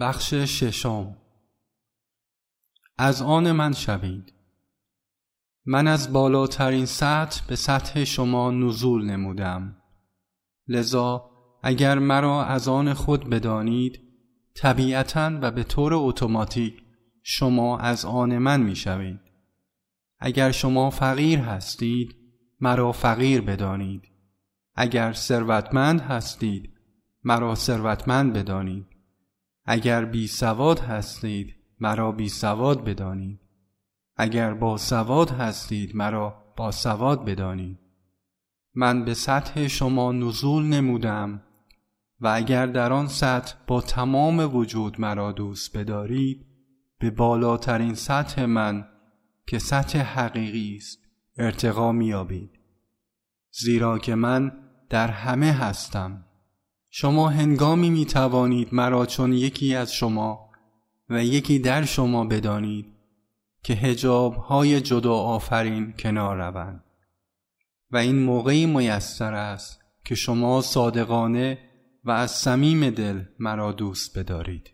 بخش ششم. از آن من شوید. من از بالاترین سطح به سطح شما نزول نمودم. لذا اگر مرا از آن خود بدانید طبیعتا و به طور اتوماتیک شما از آن من می شوید. اگر شما فقیر هستید مرا فقیر بدانید. اگر ثروتمند هستید مرا ثروتمند بدانید. اگر بی سواد هستید مرا بی سواد بدانید. اگر با سواد هستید مرا با سواد بدانید. من به سطح شما نزول نمودم و اگر در آن سطح با تمام وجود مرا دوست بدارید به بالاترین سطح من که سطح حقیقی است ارتقا میابید زیرا که من در همه هستم. شما هنگامی می توانید مرا چون یکی از شما و یکی در شما بدانید که هجاب های جدا آفرین کنار روند. و این موقعی میسر است که شما صادقانه و از صمیم دل مرا دوست بدارید.